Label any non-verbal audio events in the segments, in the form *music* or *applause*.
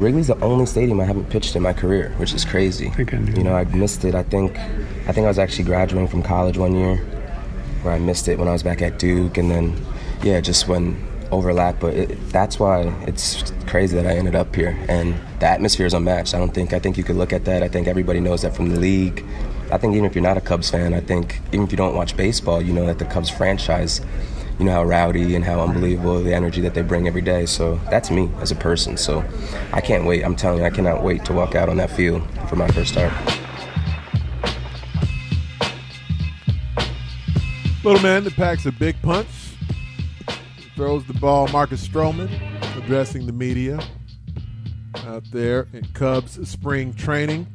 Wrigley's the only stadium I haven't pitched in my career, which is crazy. You know, I missed it. I think, I think I was actually graduating from college one year, where I missed it when I was back at Duke, and then, yeah, just when overlap. But it, that's why it's crazy that I ended up here, and the atmosphere is unmatched. I don't think. I think you could look at that. I think everybody knows that from the league. I think even if you're not a Cubs fan, I think even if you don't watch baseball, you know that the Cubs franchise you know how rowdy and how unbelievable the energy that they bring every day. So that's me as a person. So I can't wait. I'm telling you, I cannot wait to walk out on that field for my first start. Little man that packs a big punch, throws the ball. Marcus Stroman addressing the media out there in Cubs spring training.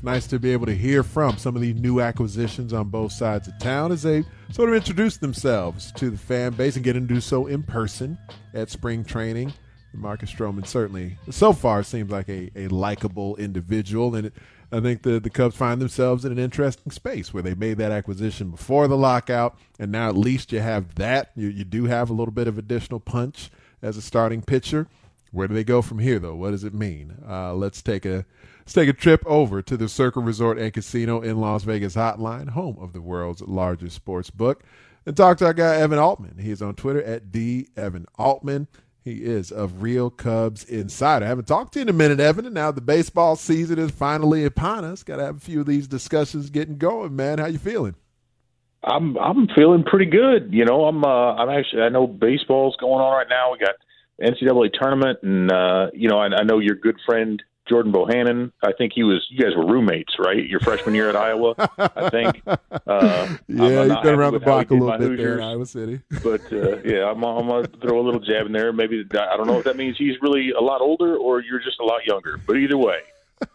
It's nice to be able to hear from some of these new acquisitions on both sides of town as they sort of introduce themselves to the fan base and get to do so in person at spring training. Marcus Stroman certainly, so far, seems like a, a likable individual. And I think the, the Cubs find themselves in an interesting space where they made that acquisition before the lockout. And now at least you have that. You, you do have a little bit of additional punch as a starting pitcher. Where do they go from here, though? What does it mean? Uh, let's take a let's take a trip over to the Circa Resort and Casino in Las Vegas Hotline, home of the world's largest sports book, and talk to our guy Evan Altman. He is on Twitter at d Evan Altman. He is of Real Cubs Insider. I haven't talked to you in a minute, Evan, and now the baseball season is finally upon us. Got to have a few of these discussions getting going, man. How you feeling? I'm I'm feeling pretty good. You know, I'm uh, I'm actually I know baseball's going on right now. We got NCAA tournament, and uh, you know, I, I know your good friend Jordan Bohannon. I think he was. You guys were roommates, right? Your freshman year at Iowa, I think. *laughs* Uh, yeah, you've been around the block a little bit Hoosiers, there in Iowa City. *laughs* but uh, yeah, I'm, I'm gonna throw a little jab in there. Maybe I don't know if that means he's really a lot older or you're just a lot younger. But either way,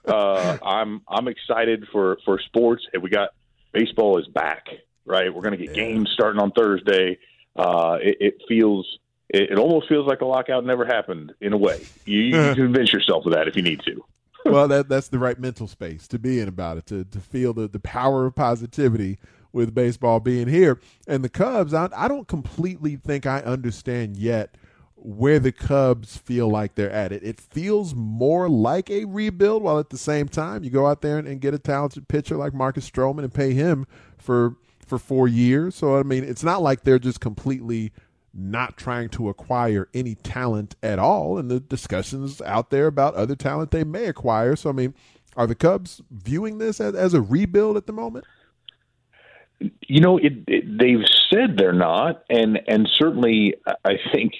uh, *laughs* I'm I'm excited for for sports. And we got baseball is back, right? We're gonna get yeah. games starting on Thursday. Uh, it, it feels it, it almost feels like a lockout never happened in a way. You, you can *laughs* convince yourself of that if you need to. *laughs* well, that that's the right mental space to be in about it, to to feel the, the power of positivity with baseball being here. And the Cubs, I, I don't completely think I understand yet where the Cubs feel like they're at it. It feels more like a rebuild, while at the same time you go out there and, and get a talented pitcher like Marcus Stroman and pay him for for four years. So I mean, it's not like they're just completely not trying to acquire any talent at all, and the discussions out there about other talent they may acquire. So, I mean, are the Cubs viewing this as, as a rebuild at the moment? You know, it, it, they've said they're not, and and certainly, I think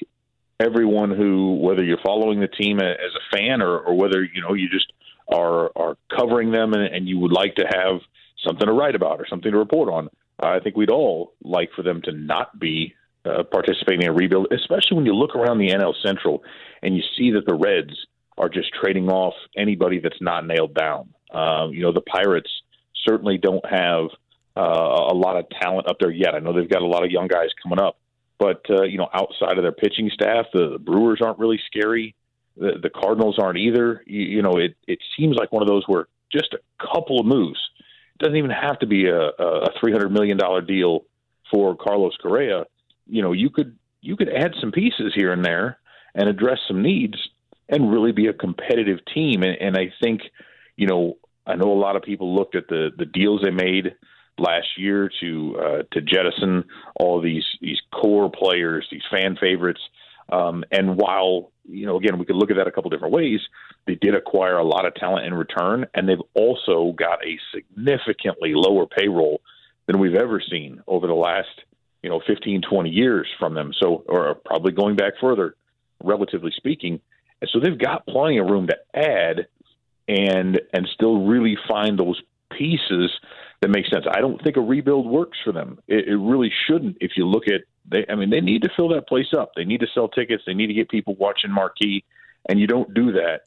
everyone who, whether you're following the team as a fan or, or whether you know you just are are covering them and, and you would like to have something to write about or something to report on, I think we'd all like for them to not be uh, participating in a rebuild, especially when you look around the NL Central and you see that the Reds are just trading off anybody that's not nailed down. Um, you know, the Pirates certainly don't have uh, a lot of talent up there yet. I know they've got a lot of young guys coming up, but uh, you know, outside of their pitching staff, the, the Brewers aren't really scary. The, the Cardinals aren't either. You, you know, it it seems like one of those where just a couple of moves. Doesn't even have to be a, a three hundred million dollar deal for Carlos Correa you know you could you could add some pieces here and there and address some needs and really be a competitive team. And, and I think you know I know a lot of people looked at the the deals they made last year to uh, to jettison all these these core players, these fan favorites. Um, and while you know, again, we could look at that a couple different ways. They did acquire a lot of talent in return, and they've also got a significantly lower payroll than we've ever seen over the last you know 15, 20 years from them. So, or probably going back further, relatively speaking. And so they've got plenty of room to add and and still really find those pieces that make sense. I don't think a rebuild works for them. It, it really shouldn't. If you look at they, I mean, they need to fill that place up. They need to sell tickets. They need to get people watching marquee, and you don't do that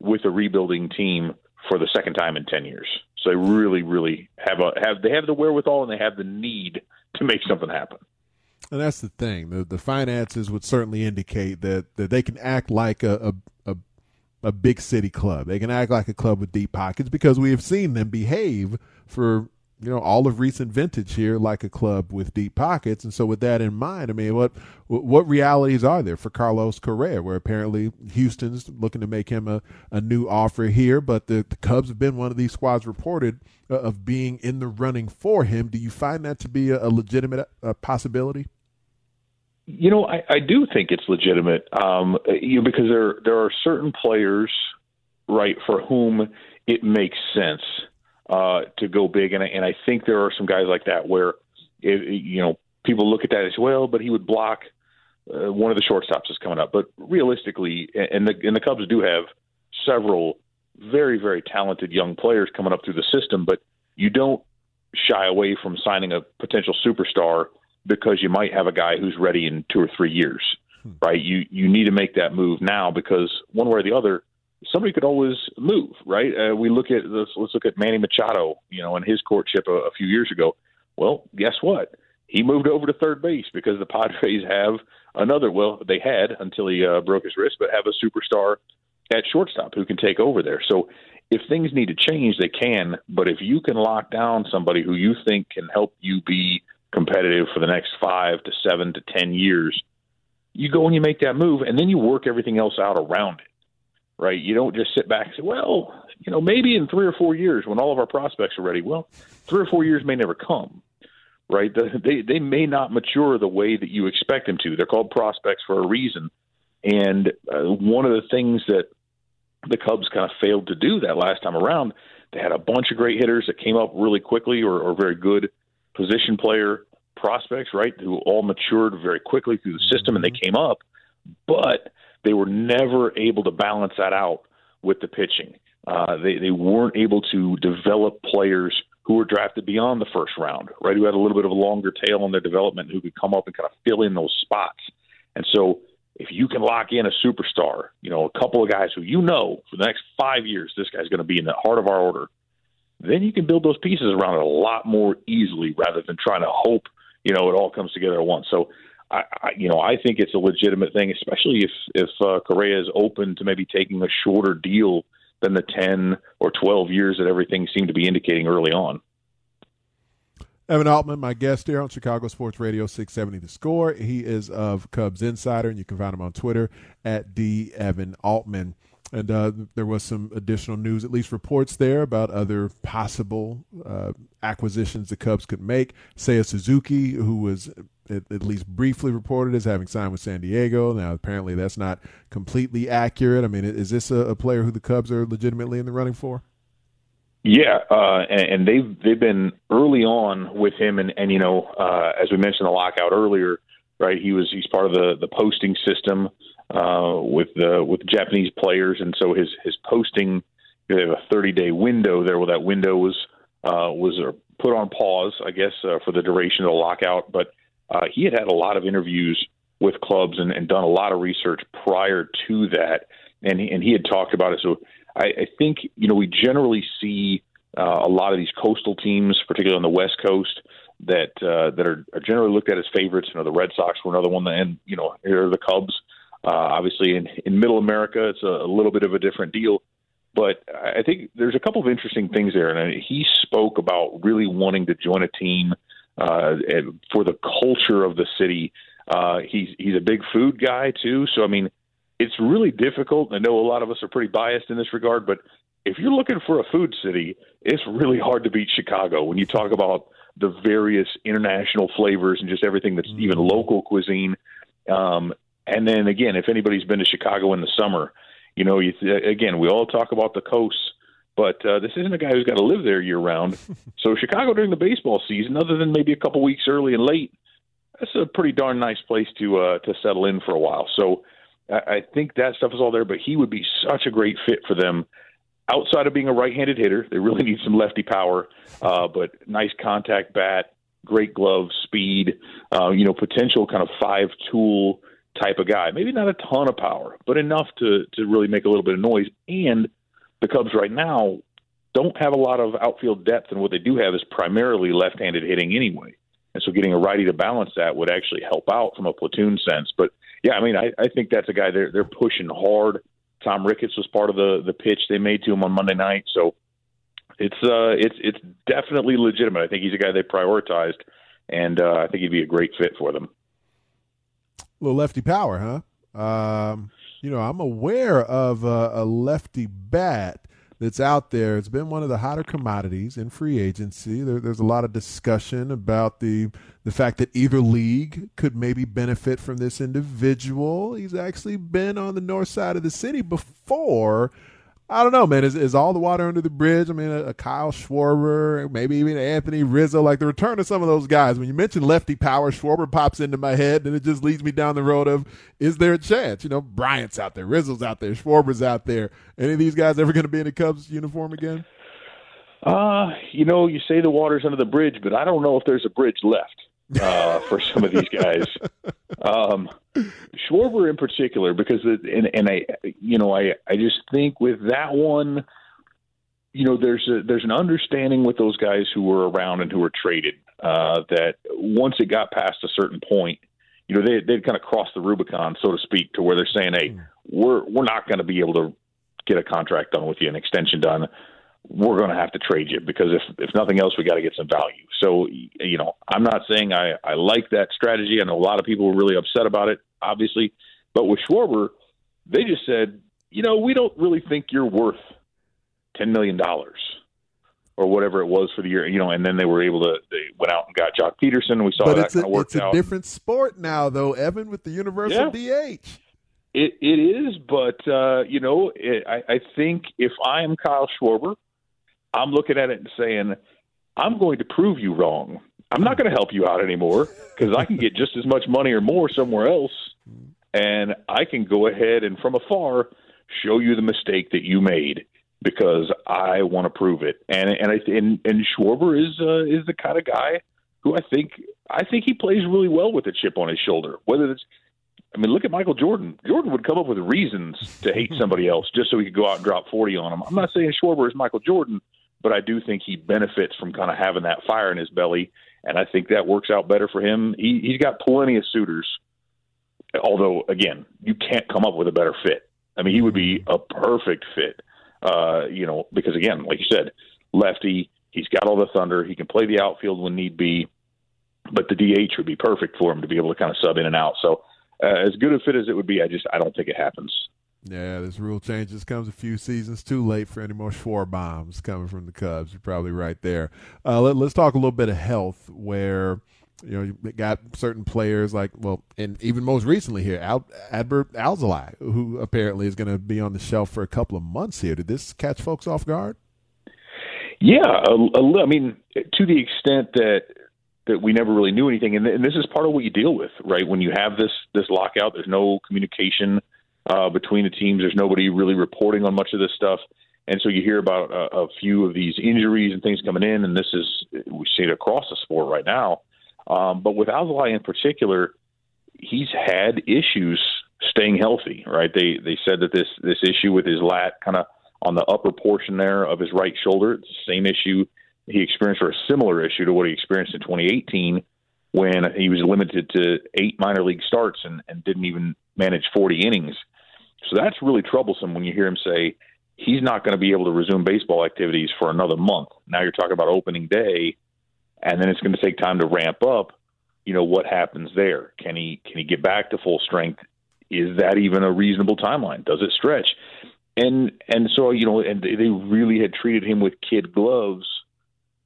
with a rebuilding team for the second time in ten years. So they really, really have a have they have the wherewithal and they have the need to make something happen. And that's the thing. The the finances would certainly indicate that, that they can act like a, a, a a big city club. They can act like a club with deep pockets because we have seen them behave for you know all of recent vintage here like a club with deep pockets. And so with that in mind i mean what what realities are there for carlos correa where apparently houston's looking to make him a, a new offer here but the, the cubs have been one of these squads reported uh, of being in the running for him. Do you find that to be a, a legitimate uh, possibility? You know I, I do think it's legitimate um, you know, because there there are certain players right for whom it makes sense uh, to go big. And I, and I think there are some guys like that where, it, you know, people look at that as well, but he would block uh, one of the shortstops is coming up. But realistically, and the and the Cubs do have several very very talented young players coming up through the system, but you don't shy away from signing a potential superstar because you might have a guy who's ready in two or three years, hmm. right? You you need to make that move now because one way or the other, somebody could always move, right? Uh, we look at this. Let's look at Manny Machado, you know, and his courtship a, a few years ago. Well, guess what? He moved over to third base because the *laughs* Padres have another. Well, they had until he uh, broke his wrist, but have a superstar at shortstop who can take over there. So if things need to change, they can. But if you can lock down somebody who you think can help you be competitive for the next five to seven to ten years, you go and you make that move, and then you work everything else out around it right? You don't just sit back and say, well, you know, maybe in three or four years when all of our prospects are ready. Well, three or four years may never come, right? They they may not mature the way that you expect them to. They're called prospects for a reason. And uh, one of the things that the Cubs kind of failed to do that last time around, they had a bunch of great hitters that came up really quickly or, or very good position player prospects, right, who all matured very quickly through the system and they mm-hmm. came up. But they were never able to balance that out with the pitching. Uh, they they weren't able to develop players who were drafted beyond the first round, right? Who had a little bit of a longer tail on their development, who could come up and kind of fill in those spots. And so, if you can lock in a superstar, you know, a couple of guys who you know for the next five years, this guy's going to be in the heart of our order, then you can build those pieces around it a lot more easily rather than trying to hope, you know, it all comes together at once. So I, I, you know, I think it's a legitimate thing, especially if if uh, Correa is open to maybe taking a shorter deal than the ten or twelve years that everything seemed to be indicating early on. Evan Altman, my guest here on Chicago Sports Radio 670 The Score. He is of Cubs Insider, and you can find him on Twitter at D. Evan Altman. And uh, there was some additional news, at least reports there, about other possible uh, acquisitions the Cubs could make. Seiya Suzuki, who was at, at, least briefly reported as having signed with San Diego. Now, apparently, that's not completely accurate. I mean, is this a, a player who the Cubs are legitimately in the running for? Yeah, uh, and, and, they've they've been early on with him, and and you know, uh, as we mentioned the lockout earlier, right? He was he's part of the the posting system uh, with the with Japanese players, and so his his posting they have a 30 day window there. Well, that window was uh, was uh, put on pause, I guess, uh, for the duration of the lockout. But uh, he had had a lot of interviews with clubs and, and done a lot of research prior to that, and he, and he had talked about it. So I, I think you know we generally see uh, a lot of these coastal teams, particularly on the West Coast, that uh, that are, are generally looked at as favorites. You know, the Red Sox were another one, and you know, here are the Cubs. Uh, obviously, in, in Middle America, it's a, a little bit of a different deal. But I think there's a couple of interesting things there, and he spoke about really wanting to join a team uh, for the culture of the city. Uh, he's he's a big food guy too, so I mean, it's really difficult. I know a lot of us are pretty biased in this regard, but if you're looking for a food city, it's really hard to beat Chicago when you talk about the various international flavors and just everything that's mm-hmm. even local cuisine. Um, and then again, if anybody's been to Chicago in the summer, You know, you, again, we all talk about the coast, but uh, this isn't a guy who's got to live there year round. *laughs* so Chicago during the baseball season, other than maybe a couple weeks early and late, that's a pretty darn nice place to uh, to settle in for a while. So I, I think that stuff is all there. But he would be such a great fit for them. Outside of being a right-handed hitter, they really *laughs* need some lefty power, uh, but nice contact bat, great glove, speed, uh, you know, potential kind of five tool type of guy. Maybe not a ton of power, but enough to to really make a little bit of noise. And the Cubs right now don't have a lot of outfield depth, and what they do have is primarily left-handed hitting anyway. And so, getting a righty to balance that would actually help out from a platoon sense. But yeah, I mean, I, I think that's a guy they're they're pushing hard. Tom Ricketts was part of the the pitch they made to him on Monday night, so it's uh it's it's definitely legitimate. I think he's a guy they prioritized, and uh, I think he'd be a great fit for them A little lefty power, huh? Um, you know, I'm aware of a, a lefty bat that's out there. It's been one of the hotter commodities in free agency. There, there's a lot of discussion about the the fact that either league could maybe benefit from this individual. He's actually been on the north side of the city before I don't know, man. Is, is all the water under the bridge? I mean, a, a, Kyle Schwarber, maybe even Anthony Rizzo, like the return of some of those guys. When you mention lefty power, Schwarber pops into my head, and it just leads me down the road of, is there a chance? You know, Bryant's out there, Rizzo's out there, Schwarber's out there. Any of these guys ever going to be in a Cubs uniform again? Uh, you know, you say the water's under the bridge, but I don't know if there's a bridge left uh, for some of these guys. Um, Schwarber in particular, because it, and and I, you know, I I just think with that one, you know, there's a there's an understanding with those guys who were around and who were traded uh, that once it got past a certain point, you know, they they'd kind of crossed the Rubicon, so to speak, to where they're saying, hey, hmm. we're we're not going to be able to get a contract done with you, an extension done we're going to have to trade you because if if nothing else, we got to get some value. So you know, I'm not saying I I like that strategy. I know a lot of people were really upset about it, obviously, but with Schwarber, they just said, you know, we don't really think you're worth ten million dollars or whatever it was for the year, you know, and then they were able to they went out and got Joc Pederson. We saw but that it's a, kind of it's a out. different sport now, though, Evan, with the universal yeah. DH. It it is, but uh, you know, it, I, I think if I am Kyle Schwarber I'm looking at it and saying, I'm going to prove you wrong. I'm not going to help you out anymore because I can get just as much money or more somewhere else, and I can go ahead and from afar show you the mistake that you made because I want to prove it. And and I and, and Schwarber is uh, is the kind of guy who I think I think he plays really well with a chip on his shoulder. Whether it's I mean, look at Michael Jordan. Jordan would come up with reasons to hate somebody else just so he could go out and drop 40 on them. I'm not saying Schwarber is Michael Jordan, but I do think he benefits from kind of having that fire in his belly, and I think that works out better for him. He, he's got plenty of suitors, although again, you can't come up with a better fit. I mean, he would be a perfect fit, uh, you know, because again, like you said, lefty. He's got all the thunder. He can play the outfield when need be, but the DH would be perfect for him to be able to kind of sub in and out. So, uh, as good a fit as it would be, I just I don't think it happens. Yeah, this rule change just comes a few seasons too late for any more Schwarbombs coming from the Cubs. You're probably right there. Uh, let, us talk a little bit of health, where you know you got certain players like well, and even most recently here, Al, Alzolay, who apparently is going to be on the shelf for a couple of months here. Did this catch folks off guard? Yeah, a, a, I mean, to the extent that that we never really knew anything, and, and this is part of what you deal with, right? When you have this this lockout, there's no communication uh, between the teams. There's nobody really reporting on much of this stuff. And so you hear about a, a few of these injuries and things coming in, and this is we see it across the sport right now. Um, but with Alzolay in particular, he's had issues staying healthy. Right? They they said that this this issue with his lat, kind of on the upper portion there of his right shoulder, it's the same issue he experienced, or a similar issue to what he experienced in 2018 when he was limited to eight minor league starts and, and didn't even manage 40 innings. So that's really troublesome when you hear him say he's not going to be able to resume baseball activities for another month. Now you're talking about opening day, and then it's going to take time to ramp up. You know what happens there? Can he can he get back to full strength? Is that even a reasonable timeline? Does it stretch? And and so you know, and they really had treated him with kid gloves,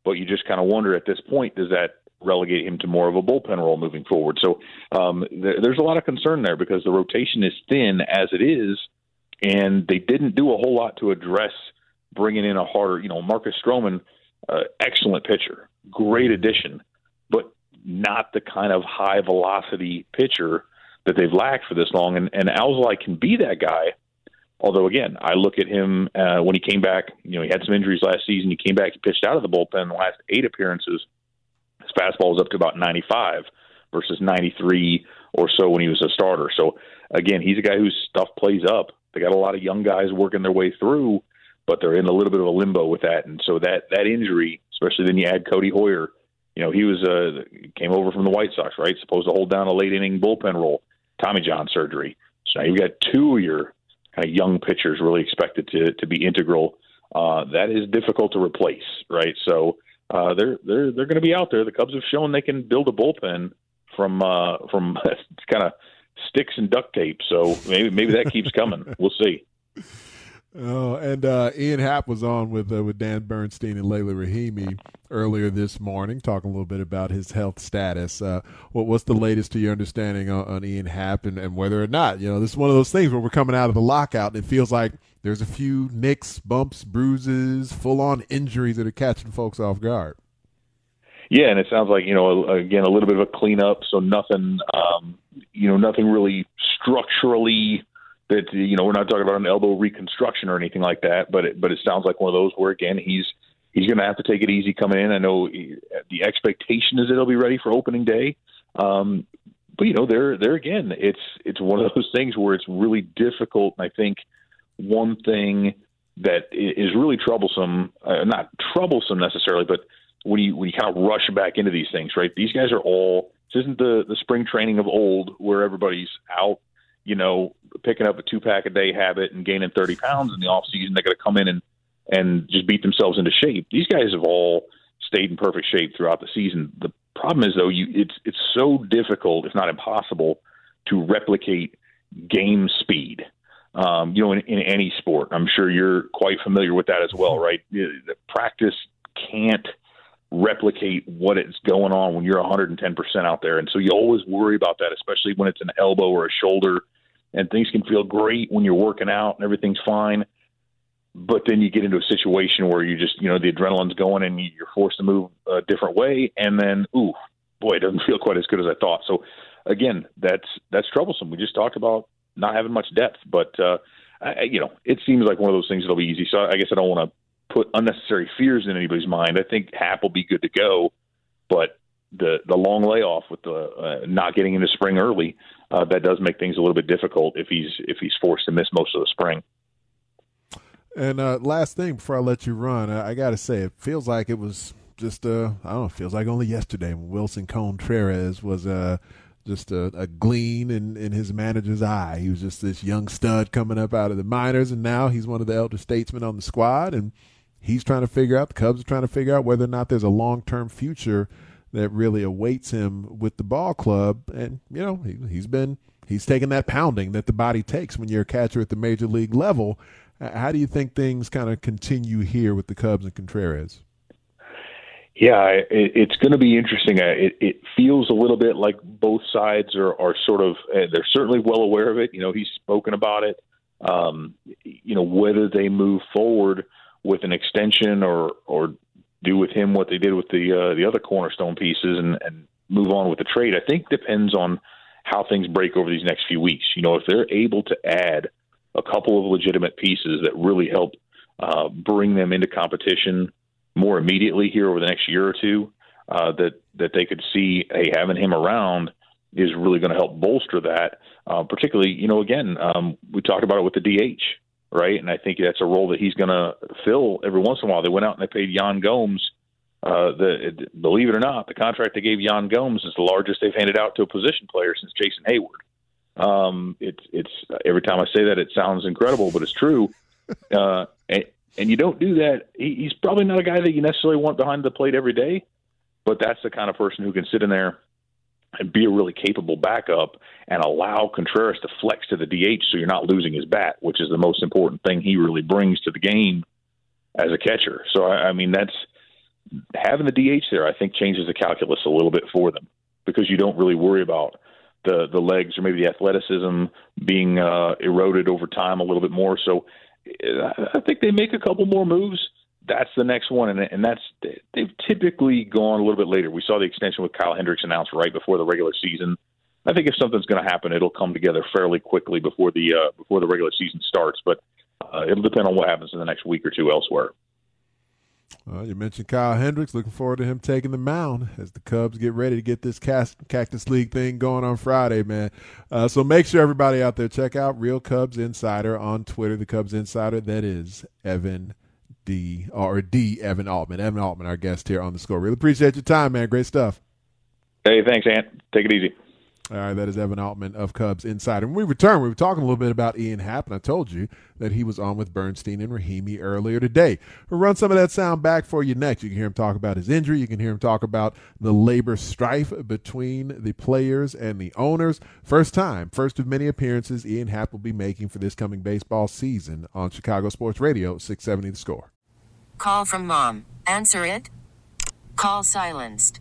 but you just kind of wonder at this point, does that relegate him to more of a bullpen role moving forward. So um, th- there's a lot of concern there because the rotation is thin as it is, and they didn't do a whole lot to address bringing in a harder. You know, Marcus Stroman, uh, excellent pitcher, great addition, but not the kind of high velocity pitcher that they've lacked for this long. And, and Alzolay can be that guy. Although again, I look at him uh, when he came back. You know, he had some injuries last season. He came back. He pitched out of the bullpen the last eight appearances. Fastball was up to about 95 versus 93 or so when he was a starter. So again, he's a guy whose stuff plays up. They got a lot of young guys working their way through, but they're in a little bit of a limbo with that. And so that that injury, especially then you add Codi Heuer. You know, he was uh came over from the White Sox, right? Supposed to hold down a late inning bullpen role. Tommy John surgery. So now you've got two of your kind of young pitchers really expected to to be integral. Uh, that is difficult to replace, right? So uh, they're they're they're going to be out there. The Cubs have shown they can build a bullpen from uh, from *laughs* kind of sticks and duct tape. So maybe maybe that keeps coming. *laughs* We'll see. Oh, and uh, Ian Happ was on with uh, with Dan Bernstein and Leila Rahimi earlier this morning, talking a little bit about his health status. Uh, what what's the latest to your understanding on, on Ian Happ and, and whether or not you know this is one of those things where we're coming out of the lockout and it feels like there's a few nicks, bumps, bruises, full on injuries that are catching folks off guard. Yeah, and it sounds like you know again a little bit of a cleanup, so nothing um, you know nothing really structurally that you know we're not talking about an elbow reconstruction or anything like that, but it, but it sounds like one of those where again he's he's going to have to take it easy coming in. I know the expectation is that he'll be ready for opening day, um, but you know there there again it's it's one of those things where it's really difficult. And I think one thing that is really troublesome, uh, not troublesome necessarily, but when you when you kind of rush back into these things, right? These guys are all this isn't the the spring training of old where everybody's out you know, picking up a two pack a day habit and gaining 30 pounds in the off season, they're going to come in and, and just beat themselves into shape. These guys have all stayed in perfect shape throughout the season. The problem is though, you, it's, it's so difficult, if not impossible to replicate game speed. Um, you know, in, in any sport, I'm sure you're quite familiar with that as well, right? The practice can't replicate what is going on when you're 110% out there. And so you always worry about that, especially when it's an elbow or a shoulder and things can feel great when you're working out and everything's fine. But then you get into a situation where you just, you know, the adrenaline's going and you're forced to move a different way. And then, ooh, boy, it doesn't *laughs* feel quite as good as I thought. So again, that's, that's troublesome. We just talked about not having much depth, but, uh, I, you know, it seems like one of those things that'll be easy. So I guess I don't want to put unnecessary fears in anybody's mind. I think Happ will be good to go, but the the long layoff with the uh, not getting into spring early uh, that does make things a little bit difficult if he's if he's forced to miss most of the spring. And uh, last thing before I let you run, I, I got to say it feels like it was just uh, I don't know, feels like only yesterday when Willson Contreras was uh, just a, a gleam in, in his manager's eye. He was just this young stud coming up out of the minors, and now he's one of the elder statesmen on the squad, and he's trying to figure out the Cubs are trying to figure out whether or not there's a long term future that really awaits him with the ball club. And, you know, he, he's been, he's taken that pounding that the body takes when you're a catcher at the major league level. How do you think things kind of continue here with the Cubs and Contreras? Yeah, it, it's going to be interesting. It, it feels a little bit like both sides are, are sort of, uh, they're certainly well aware of it. You know, he's spoken about it. Um, you know, whether they move forward with an extension or, or do with him what they did with the uh, the other cornerstone pieces and, and move on with the trade. I think depends on how things break over these next few weeks. You know, if they're able to add a couple of legitimate pieces that really help uh, bring them into competition more immediately here over the next year or two, uh, that that they could see, hey, having him around is really going to help bolster that. Uh, particularly, you know, again, um, we talked about it with the DH right? And I think that's a role that he's going to fill every once in a while. They went out and they paid Yan Gomes. Uh, the believe it or not, the contract they gave Yan Gomes is the largest they've handed out to a position player since Jason Heyward. Um, it's it's every time I say that it sounds incredible, but it's true. *laughs* Uh, and, and you don't do that. He, he's probably not a guy that you necessarily want behind the plate every day, but that's the kind of person who can sit in there and be a really capable backup and allow Contreras to flex to the DH so you're not losing his bat, which is the most important thing he really brings to the game as a catcher. So I, I mean that's having the DH there I think changes the calculus a little bit for them because you don't really worry about the the legs or maybe the athleticism being uh, eroded over time a little bit more. So I think they make a couple more moves. That's the next one, and and that's they've typically gone a little bit later. We saw the extension with Kyle Hendricks announced right before the regular season. I think if something's going to happen, it'll come together fairly quickly before the uh, before the regular season starts. But uh, it'll depend on what happens in the next week or two elsewhere. You mentioned Kyle Hendricks. Looking forward to him taking the mound as the Cubs get ready to get this Cactus League thing going on Friday, man. Uh, so make sure everybody out there check out Real Cubs Insider on Twitter. The Cubs Insider, that is Evan D or D Evan Altman. Evan Altman, our guest here on the score. Really appreciate your time, man. Great stuff. Hey, thanks, Ant. Take it easy. All right, that is Evan Altman of Cubs Insider. When we return, we were talking a little bit about Ian Happ, and I told you that he was on with Bernstein and Rahimi earlier today. We'll run some of that sound back for you next. You can hear him talk about his injury. You can hear him talk about the labor strife between the players and the owners. First time, first of many appearances Ian Happ will be making for this coming baseball season on Chicago Sports Radio, 670 The Score. Call from mom. Answer it. Call silenced.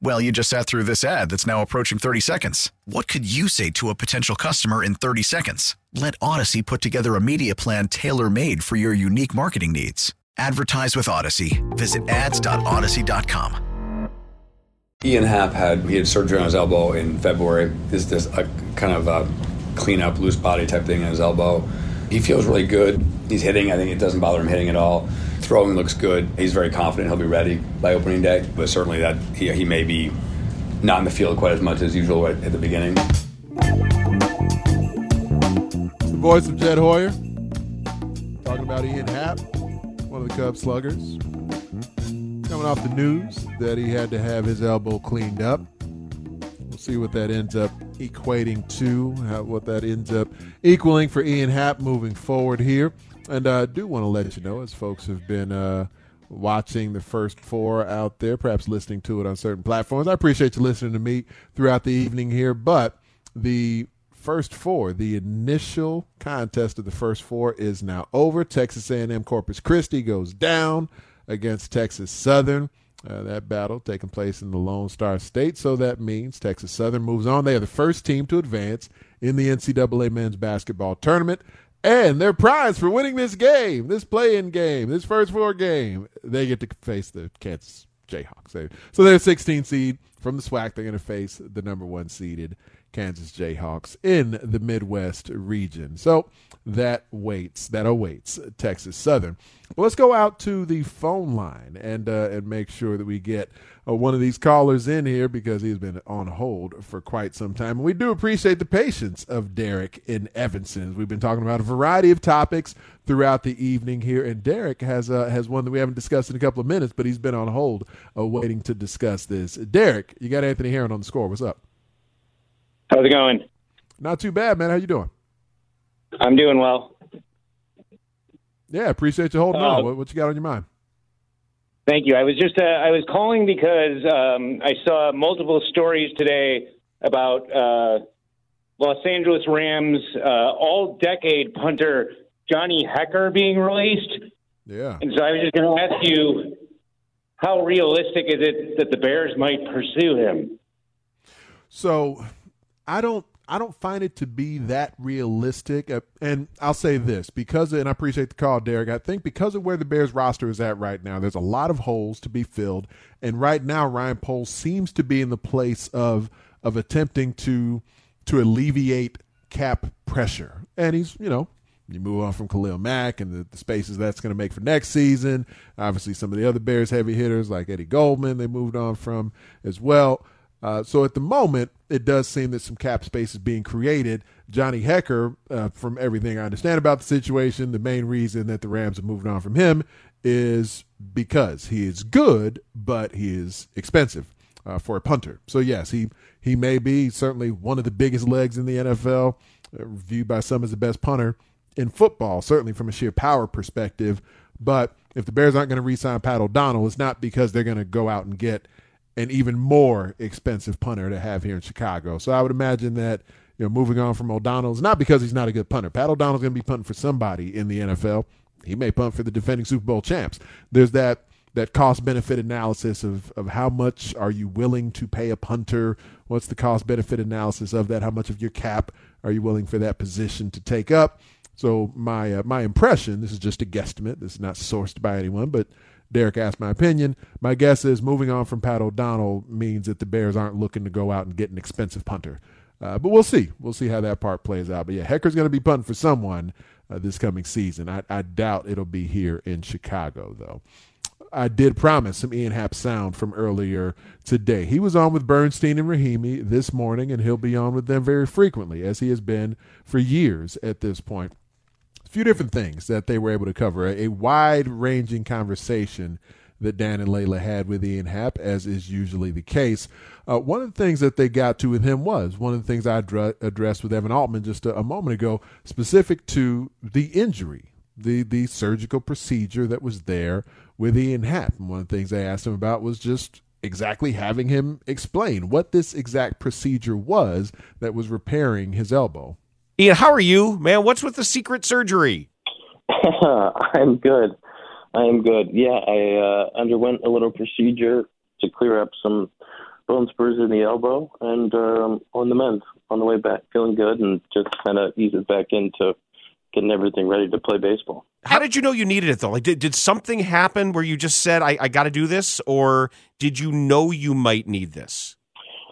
Well, you just sat through this ad that's now approaching 30 seconds. What could you say to a potential customer in 30 seconds? Let Odyssey put together a media plan tailor made for your unique marketing needs. Advertise with Odyssey. Visit ads.odyssey.com. Ian Happ had he had surgery on his elbow in February. This this a kind of a clean up, loose body type thing on his elbow. He feels really good. He's hitting. I think it doesn't bother him hitting at all. Throwing looks good. He's very confident he'll be ready by opening day. But certainly that he, he may be not in the field quite as much as usual at, at the beginning. It's the voice of Jed Hoyer talking about Ian Happ, one of the Cubs sluggers. Coming off the news that he had to have his elbow cleaned up. We'll see what that ends up equating to, how, what that ends up equaling for Ian Happ moving forward here. And I do want to let you know, as folks have been uh, watching the first four out there, perhaps listening to it on certain platforms. I appreciate you listening to me throughout the evening here, but the first four, the initial contest of the first four is now over. Texas A&M Corpus Christi goes down against Texas Southern. Uh, that battle taking place in the Lone Star State. So that means Texas Southern moves on. They are the first team to advance in the NCAA men's basketball tournament. And their prize for winning this game, this play-in game, this first four game, they get to face the Kansas Jayhawks. So they're 16 seed from the SWAC. They're going to face the number one seeded Kansas Jayhawks in the Midwest region. So that waits, that awaits Texas Southern. Well, let's go out to the phone line and uh, and make sure that we get uh, one of these callers in here because he's been on hold for quite some time. And we do appreciate the patience of Derek in Evanston. We've been talking about a variety of topics throughout the evening here, and Derek has uh, has one that we haven't discussed in a couple of minutes, but he's been on hold uh, waiting to discuss this. Derek, you got Anthony Herron on the score. What's up? How's it going? Not too bad, man. How you doing? I'm doing well. Yeah, appreciate you holding Uh, on. What, what you got on your mind? Thank you. I was just uh, I was calling because um, I saw multiple stories today about uh, Los Angeles Rams uh, all-decade punter Johnny Hekker being released, Yeah. and so I was just going to ask you, how realistic is it that the Bears might pursue him? So I don't I don't find it to be that realistic. Uh, And I'll say this because, and I appreciate the call, Derek. I think because of where the Bears roster is at right now, there's a lot of holes to be filled. And right now, Ryan Poles seems to be in the place of of attempting to to alleviate cap pressure. And he's, you know, you move on from Khalil Mack and the, the spaces that's going to make for next season. Obviously, some of the other Bears heavy hitters like Eddie Goldman, they moved on from as well. Uh, so at the moment, it does seem that some cap space is being created. Johnny Hekker, uh, from everything I understand about the situation, the main reason that the Rams have moved on from him is because he is good, but he is expensive uh, for a punter. So yes, he he may be certainly one of the biggest legs in the NFL, uh, viewed by some as the best punter in football, certainly from a sheer power perspective. But if the Bears aren't going to re-sign Pat O'Donnell, it's not because they're going to go out and get an even more expensive punter to have here in Chicago. So I would imagine that you know moving on from O'Donnell's not because he's not a good punter. Pat O'Donnell's going to be punting for somebody in the NFL. He may punt for the defending Super Bowl champs. There's that that cost benefit analysis of of how much are you willing to pay a punter? What's the cost benefit analysis of that? How much of your cap are you willing for that position to take up? So my uh, my impression, this is just a guesstimate. This is not sourced by anyone, but Derek asked my opinion. My guess is moving on from Pat O'Donnell means that the Bears aren't looking to go out and get an expensive punter. Uh, but we'll see. We'll see how that part plays out. But yeah, Hekker's going to be punting for someone uh, this coming season. I, I doubt it'll be here in Chicago, though. I did promise some Ian Happ sound from earlier today. He was on with Bernstein and Rahimi this morning, and he'll be on with them very frequently, as he has been for years at this point few different things that they were able to cover. A, wide ranging conversation that Dan and Leila had with Ian Happ, as is usually the case. Uh, one of the things that they got to with him was one of the things I dr- addressed with Evan Altman just a, a moment ago, specific to the injury, the the surgical procedure that was there with Ian Happ. And one of the things I asked him about was just exactly having him explain what this exact procedure was that was repairing his elbow. Ian, how are you, man? What's with the secret surgery? *laughs* I'm good. I am good. Yeah, I uh, underwent a little procedure to clear up some bone spurs in the elbow, and um, on the mend, on the way back, feeling good, and just kind of ease it back into getting everything ready to play baseball. How did you know you needed it though? Like, did, did something happen where you just said, "I, I got to do this," or did you know you might need this?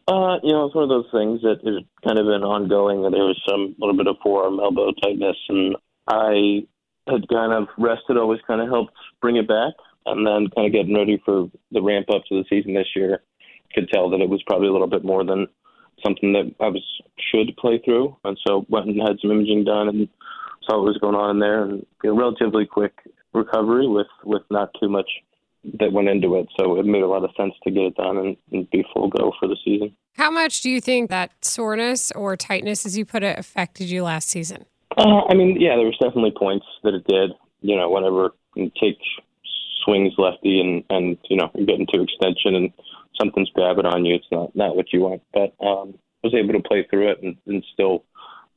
Uh, you know, it's one of those things that has kind of been ongoing. There was some little bit of forearm elbow tightness, and I had kind of rested. Always kind of helped bring it back, and then kind of getting ready for the ramp up to the season this year. Could tell that it was probably a little bit more than something that I was should play through, and so went and had some imaging done and saw what was going on in there, and you know, relatively quick recovery with with not too much that went into it. So it made a lot of sense to get it done and, and be full go for the season. How much do you think that soreness or tightness, as you put it, affected you last season? Uh, I mean, yeah, there was definitely points that it did. You know, whenever you take swings lefty and and you know you're getting to extension and something's grabbing on you, it's not not what you want. But um, I was able to play through it and, and still,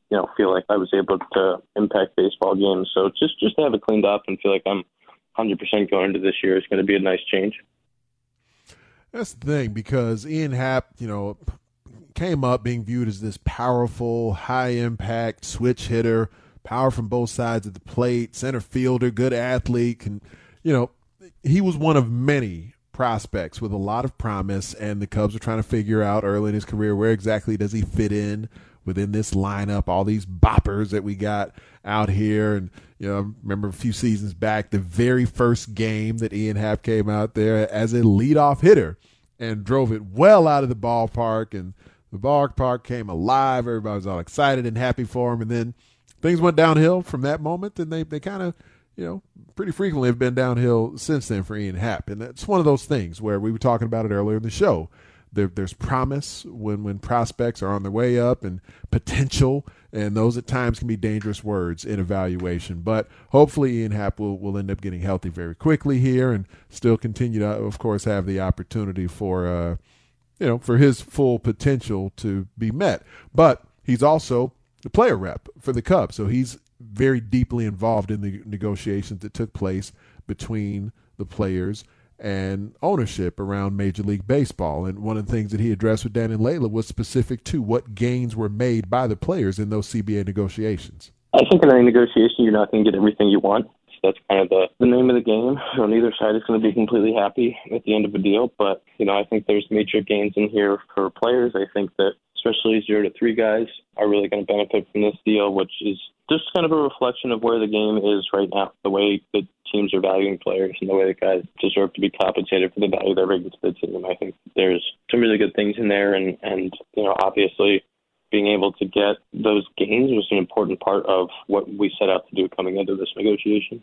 you know, feel like I was able to impact baseball games. So just just to have it cleaned up and feel like I'm 100% going into this year is going to be a nice change. That's the thing because Ian Happ, you know, came up being viewed as this powerful, high impact switch hitter, power from both sides of the plate, center fielder, good athlete, and you know, he was one of many prospects with a lot of promise, and the Cubs are trying to figure out early in his career where exactly does he fit in within this lineup. All these boppers that we got out here, and you know, I remember a few seasons back, the very first game that Ian Happ came out there as a leadoff hitter and drove it well out of the ballpark, and the ballpark came alive. Everybody was all excited and happy for him, and then things went downhill from that moment, and they they kind of you know, pretty frequently have been downhill since then for Ian Happ. And that's one of those things where we were talking about it earlier in the show. There, there's promise when, when prospects are on their way up and potential, and those at times can be dangerous words in evaluation. But hopefully, Ian Happ will, will end up getting healthy very quickly here and still continue to, of course, have the opportunity for, uh, you know, for his full potential to be met. But he's also the player rep for the Cubs. So he's very deeply involved in the negotiations that took place between the players and ownership around Major League Baseball. And one of the things that he addressed with Dan and Leila was specific to what gains were made by the players in those CBA negotiations. I think in any negotiation, you're not going to get everything you want. So that's kind of the, the name of the game. On either side is going to be completely happy at the end of a deal. But, you know, I think there's major gains in here for players. I think that especially zero to three guys are really going to benefit from this deal, which is just kind of a reflection of where the game is right now, the way the teams are valuing players and the way the guys deserve to be compensated for the value they bring to the team. I think there's some really good things in there, and and you know obviously being able to get those gains was an important part of what we set out to do coming into this negotiation.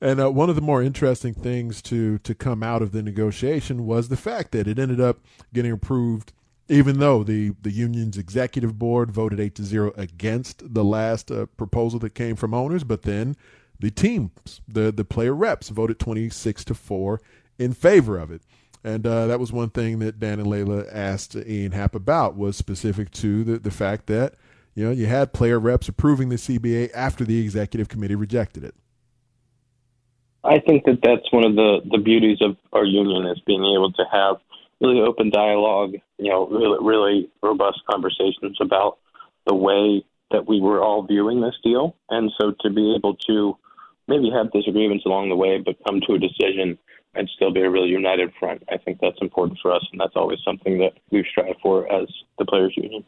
And uh, one of the more interesting things to to come out of the negotiation was the fact that it ended up getting approved even though the, the union's executive board voted 8 to 0 against the last uh, proposal that came from owners, but then the teams, the, the player reps, voted 26 to 4 in favor of it. And uh, that was one thing that Dan and Leila asked Ian Happ about was specific to the, the fact that, you know, you had player reps approving the CBA after the executive committee rejected it. I think that that's one of the, the beauties of our union is being able to have – really open dialogue, you know, really, really robust conversations about the way that we were all viewing this deal. And so to be able to maybe have disagreements along the way, but come to a decision and still be a really united front, I think that's important for us. And that's always something that we've strived for as the Players Union.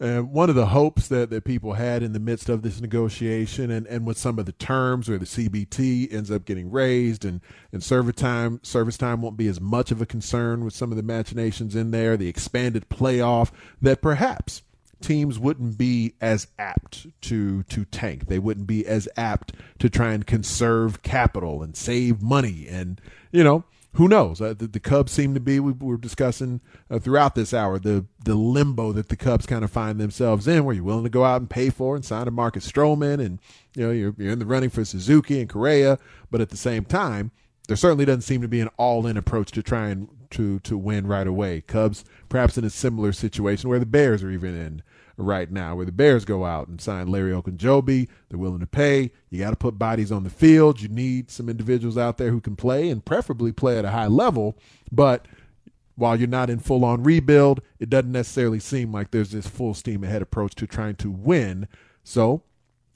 And one of the hopes that, that people had in the midst of this negotiation and, and with some of the terms where the CBT ends up getting raised and, and service time service time won't be as much of a concern with some of the machinations in there, the expanded playoff, that perhaps teams wouldn't be as apt to to tank. They wouldn't be as apt to try and conserve capital and save money and you know who knows? Uh, the, the, Cubs seem to be. We were discussing uh, throughout this hour the the limbo that the Cubs kind of find themselves in, where you're willing to go out and pay for and sign a Marcus Stroman, and you know you're you're in the running for Suzuki and Correa, but at the same time, there certainly doesn't seem to be an all in approach to try and to to win right away. Cubs perhaps in a similar situation where the Bears are even in right now, where the Bears go out and sign Larry Ogunjobi. They're willing to pay. You got to put bodies on the field. You need some individuals out there who can play and preferably play at a high level. But while you're not in full on rebuild, it doesn't necessarily seem like there's this full steam ahead approach to trying to win. So,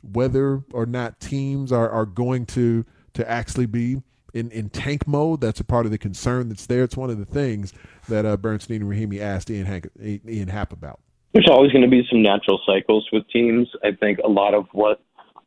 whether or not teams are, are going to to actually be in, in tank mode, that's a part of the concern that's there. It's one of the things that uh, Bernstein and Rahimi asked Ian, Hank, Ian Happ about. There's always going to be some natural cycles with teams. I think a lot of what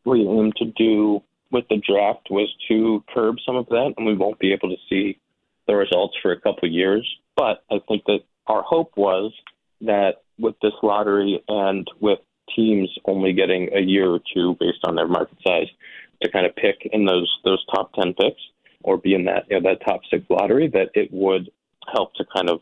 we aim to do with the draft was to curb some of that, and we won't be able to see the results for a couple of years. But I think that our hope was that with this lottery and with teams only getting a year or two based on their market size to kind of pick in those those top ten picks or be in that you know, that top six lottery, that it would help to kind of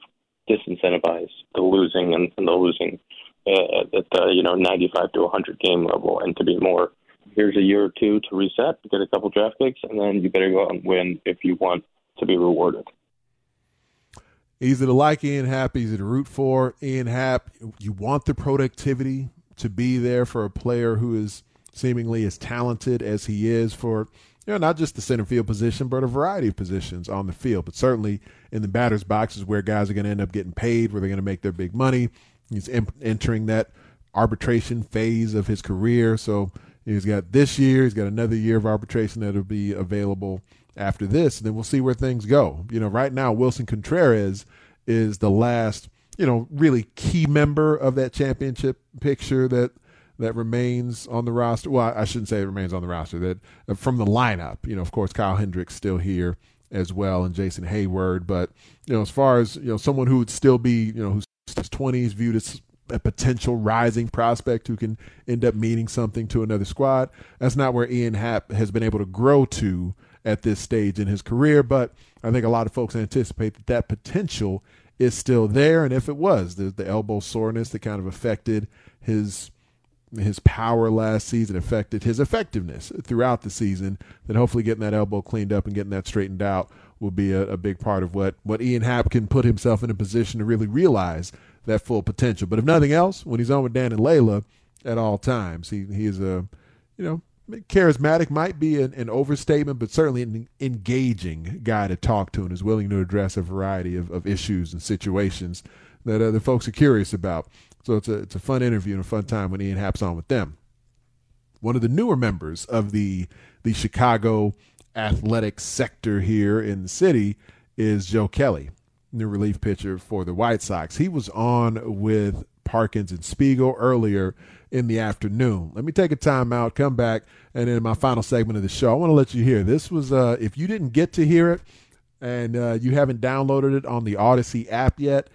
disincentivize the losing and, and the losing uh, at the you know 95 to 100 game level, and to be more. Here's a year or two to reset, get a couple draft picks, and then you better go out and win if you want to be rewarded. Easy to like Ian Happ, easy to root for Ian Happ. You want the productivity to be there for a player who is seemingly as talented as he is for you know, not just the center field position, but a variety of positions on the field. But certainly in the batter's boxes where guys are going to end up getting paid, where they're going to make their big money. He's entering that arbitration phase of his career. So he's got this year, he's got another year of arbitration that'll be available after this, and then we'll see where things go. You know, right now Willson Contreras is the last, you know, really key member of that championship picture that that remains on the roster. Well, I shouldn't say it remains on the roster. That uh, from the lineup, you know, of course, Kyle Hendricks still here as well, and Jason Heyward. But you know, as far as you know, someone who would still be, you know, who's his twenties viewed as a potential rising prospect who can end up meaning something to another squad. That's not where Ian Happ has been able to grow to at this stage in his career. But I think a lot of folks anticipate that that potential is still there. And if it was, the, the elbow soreness that kind of affected his his power last season affected his effectiveness throughout the season, then hopefully getting that elbow cleaned up and getting that straightened out will be a, a, big part of what, what Ian Happ can put himself in a position to really realize that full potential. But if nothing else, when he's on with Dan and Leila at all times, he, he is a, you know, charismatic might be an, an, overstatement, but certainly an engaging guy to talk to and is willing to address a variety of, of issues and situations that other folks are curious about. So it's a it's a fun interview and a fun time when Ian Happ's on with them. One of the newer members of the the Chicago athletic sector here in the city is Joe Kelly, new relief pitcher for the White Sox. He was on with Parkins and Spiegel earlier in the afternoon. Let me take a time out, come back, and in my final segment of the show, I want to let you hear. This was uh, if you didn't get to hear it and uh, you haven't downloaded it on the Audacy app yet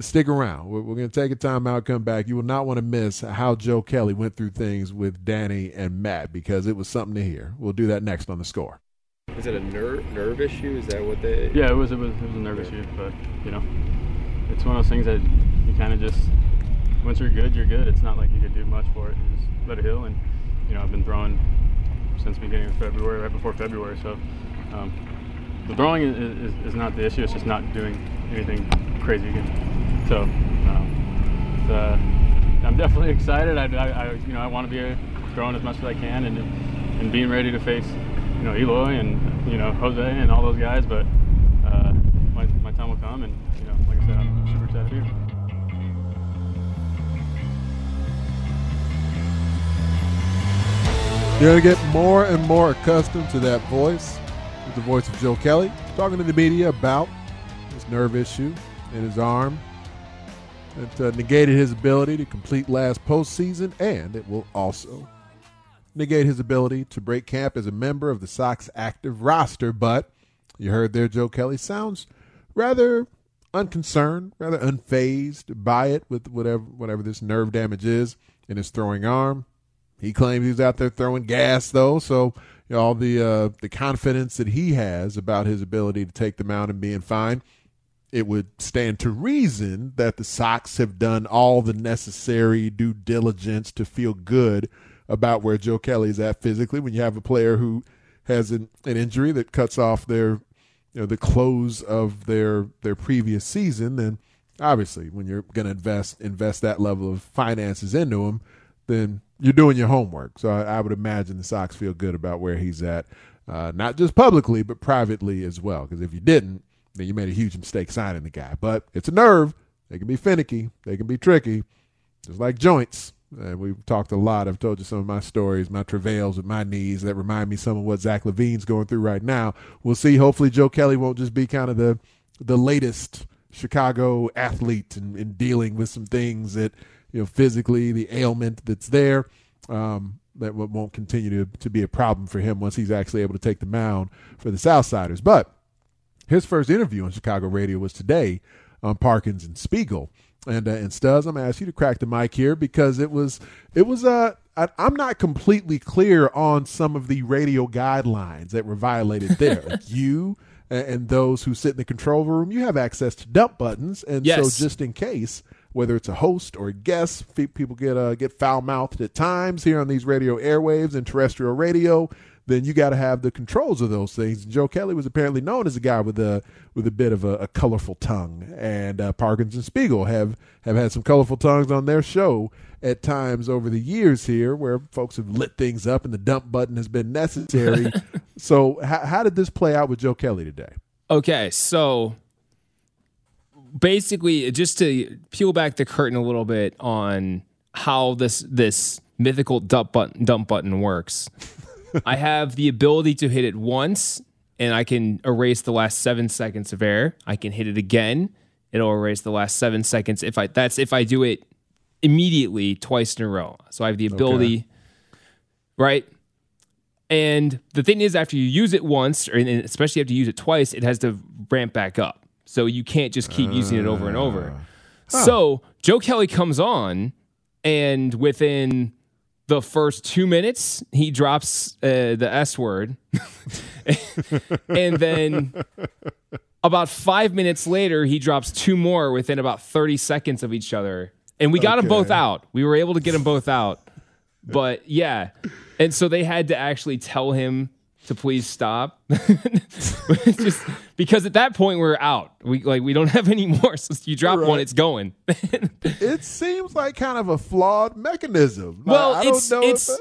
stick around. We're, we're going to take a time out, come back. You will not want to miss how Joe Kelly went through things with Danny and Matt because it was something to hear. We'll do that next on the score. Is it a nerve nerve issue? Is that what they? Yeah, it was. It was. It was a nerve issue, but you know, it's one of those things that you kind of just once you're good, you're good. It's not like you could do much for it. You just let it heal, and you know, I've been throwing since the beginning of February, right before February. So um, the throwing is, is, is not the issue. It's just not doing anything crazy again. So um, uh, I'm definitely *laughs* excited. I, I, I, you know I want to be throwing as much as I can and and being ready to face you know Eloy and you know Jose and all those guys. But uh, my, my time will come, and you know like I said, I'm super excited to be here. You're going to get more and more accustomed to that voice. It's the voice of Joe Kelly talking to the media about this nerve issue in his arm it uh, negated his ability to complete last postseason, and it will also negate his ability to break camp as a member of the Sox active roster. But you heard there, Joe Kelly sounds rather unconcerned, rather unfazed by it with whatever whatever this nerve damage is in his throwing arm. He claims he's out there throwing gas though, so you know, all the uh, the confidence that he has about his ability to take the mound and being fine it would stand to reason that the Sox have done all the necessary due diligence to feel good about where Joe Kelly is at physically. When you have a player who has an, an injury that cuts off their, you know, the close of their their previous season, then obviously when you're going to invest invest that level of finances into him, then you're doing your homework. So I, I would imagine the Sox feel good about where he's at, uh, not just publicly but privately as well. Because if you didn't, then you made a huge mistake signing the guy. But it's a nerve. They can be finicky. They can be tricky, just like joints. And we've talked a lot. I've told you some of my stories, my travails with my knees that remind me some of what Zach LaVine's going through right now. We'll see. Hopefully, Joe Kelly won't just be kind of the the latest Chicago athlete in, in dealing with some things that you know physically the ailment that's there. Um, that won't continue to, to be a problem for him once he's actually able to take the mound for the Southsiders. But his first interview on Chicago radio was today on Parkins and Spiegel. And uh, and Studs, I'm gonna ask you to crack the mic here because it was it was uh I, I'm not completely clear on some of the radio guidelines that were violated there. like *laughs* you and those who sit in the control room, you have access to dump buttons, and yes. so just in case, whether it's a host or a guest, people get uh, get foul mouthed at times here on these radio airwaves and terrestrial radio then you got to have the controls of those things. And Joe Kelly was apparently known as a guy with a with a bit of a, a colorful tongue, and uh, Parkins and Spiegel have have had some colorful tongues on their show at times over the years here, where folks have lit things up and the dump button has been necessary. *laughs* so, how, how did this play out with Joe Kelly today? Okay, so basically, just to peel back the curtain a little bit on how this this mythical dump button dump button works. I have the ability to hit it once and I can erase the last seven seconds of air. I can hit it again. It'll erase the last seven seconds. If I that's if I do it immediately twice in a row. So I have the ability, right? And the thing is, after you use it once, or especially after you use it twice, it has to ramp back up. So you can't just keep using it over and over. Ah. So Joe Kelly comes on, and within the first two minutes, he drops uh, the S word. *laughs* and then about five minutes later, he drops two more within about 30 seconds of each other. And we got them both out. We were able to get them both out. But yeah. And so they had to actually tell him to please stop. *laughs* Just because at that point we're out. We like we don't *laughs* have any more. So you drop one, it's going. *laughs* it seems like kind of a flawed mechanism. Well, I don't it's know it's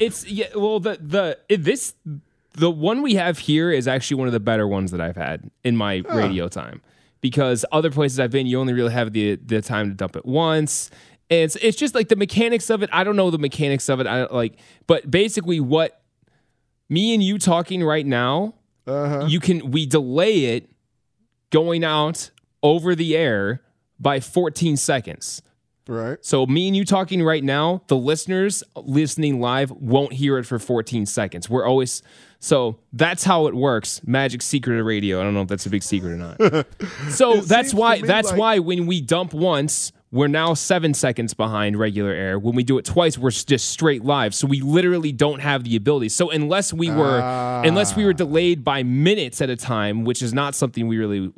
it's yeah. Well, the the it, this the one we have here is actually one of the better ones that I've had in my radio time because other places I've been, you only really have the the time to dump it once. And it's it's just like the mechanics of it. I don't know the mechanics of it. I like, but basically, what me and you talking right now, Uh-huh. you can we delay it going out over the air by 14 seconds. Right. So me and you talking right now, the listeners listening live won't hear it for 14 seconds. We're always so that's how it works. Magic secret of radio. I don't know if that's a big secret or not. *laughs* so It that's why that's like- why when we dump once, we're now seven seconds behind regular air. When we do it twice, we're just straight live. So we literally don't have the ability. So unless we were unless Ah. we were delayed by minutes at a time, which is not something we really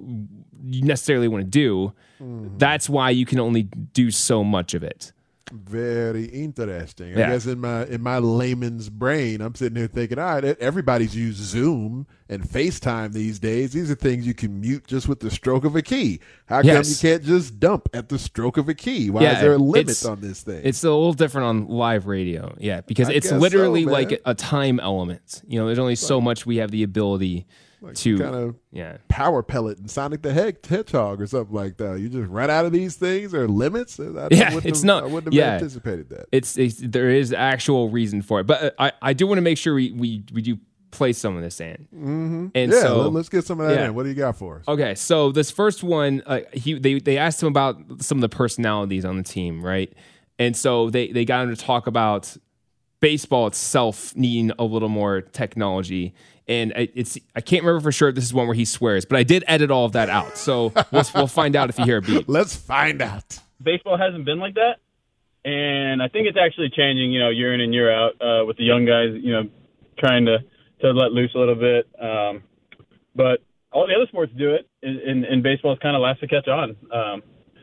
necessarily want to do, Mm-hmm. that's why you can only do so much of it. Very interesting. I guess in my in my layman's brain, I'm sitting here thinking, all right, everybody's used Zoom and FaceTime these days. These are things you can mute just with the stroke of a key. How come you can't just dump at the stroke of a key? Why Yeah, is there a limit on this thing? It's a little different on live radio, yeah, because I it's literally so, like a time element. You know, there's only so much we have the ability to kind of yeah. power pellet and Sonic the Hedge- Hedgehog or something like that. You just run out of these things or limits. I yeah, it's have- not. I wouldn't have yeah, anticipated that. It's, it's there is actual reason for it, but uh, I I do want to make sure we we we do play some of this in. Mm-hmm. And yeah, so- let, us get some of that yeah. in. What do you got for us? Okay, so this first one, uh, he they they asked him about some of the personalities on the team, right? And so they they got him to talk about baseball itself needing a little more technology. And I- it's I can't remember for sure if this is one where he swears, but I did edit all of that out. So we'll we'll find out if you hear a beep. *laughs* Let's find out. baseball hasn't been like that, and I think it's actually changing. You know, year in and year out uh, with the young guys. You know, trying to to let loose a little bit. Um, but all the other sports do it, and, and, and baseball is kind of last to catch on. Um,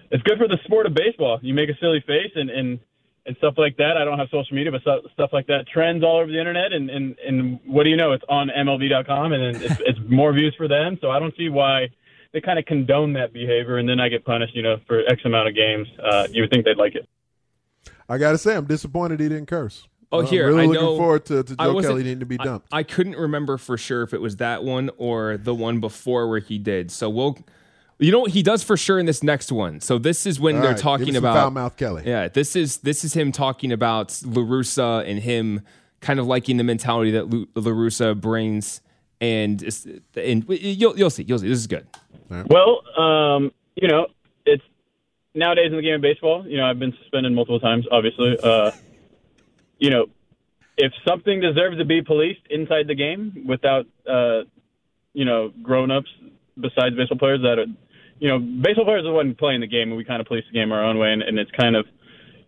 it's good for the sport of baseball. You make a silly face and and and stuff like that. I don't have social media, but stuff, stuff like that trends all over the internet. And, and and what do you know? It's on MLB.com, and then it's, it's more views for them. So I don't see why they kind of condone that behavior, and then I get punished, you know, for X amount of games. Uh, you would think they'd like it. I got to say, I'm disappointed he didn't curse. Oh, here I'm really I looking know. forward to, to Joe Kelly needing to be I- dumped. I, couldn't remember for sure if it was that one or the one before where he did. So we'll, you know what he does for sure in this next one. So this is when All they're right, talking me some about foul-mouthed Kelly. Yeah, this is this is him talking about La Russa and him kind of liking the mentality that Lu- La Russa brings, and and you'll you'll see you'll see this is good. Well, um, you know, it's nowadays in the game of baseball. You know, I've been suspended multiple times. Obviously, uh, you know, if something deserves to be policed inside the game without, uh, you know, grown-ups besides baseball players that are, you know, baseball players are the one playing the game, and we kind of police the game our own way, and, and it's kind of.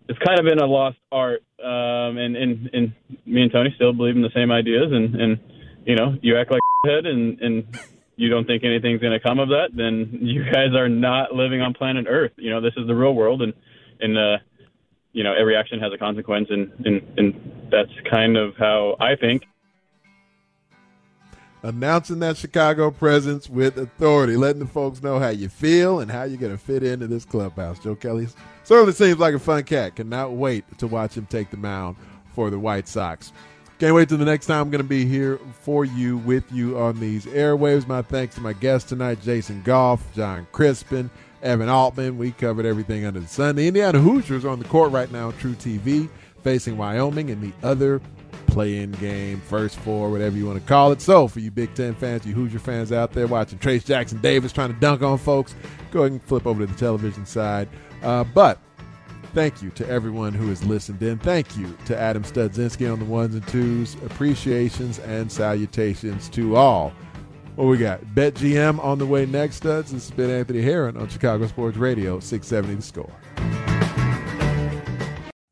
It's kind of been a lost art, um, and, and and me and Tony still believe in the same ideas, and, and you know, you act like head, and and you don't think anything's going to come of that, then you guys are not living on planet Earth. You know, this is the real world, and and uh, you know, every action has a consequence, and and and that's kind of how I think. Announcing that Chicago presence with authority, letting the folks know how you feel and how you're going to fit into this clubhouse. Joe Kelly certainly seems like a fun cat. Cannot wait to watch him take the mound for the White Sox. Can't wait till the next time I'm going to be here for you, with you on these airwaves. My thanks to my guests tonight, Jason Goff, John Crispin, Evan Altman. We covered everything under the sun. The Indiana Hoosiers are on the court right now truTV, facing Wyoming and the other play-in game, first four, whatever you want to call it. So for you Big Ten fans, you Hoosier fans out there watching Trayce Jackson-Davis trying to dunk on folks, go ahead and flip over to the television side. Uh, but thank you to everyone who has listened in. Thank you to Adam Studzinski on the ones and twos. Appreciations and salutations to all. What we got? Bet GM on the way next, Studs. This has been Anthony Herron on Chicago Sports Radio, 670 The Score.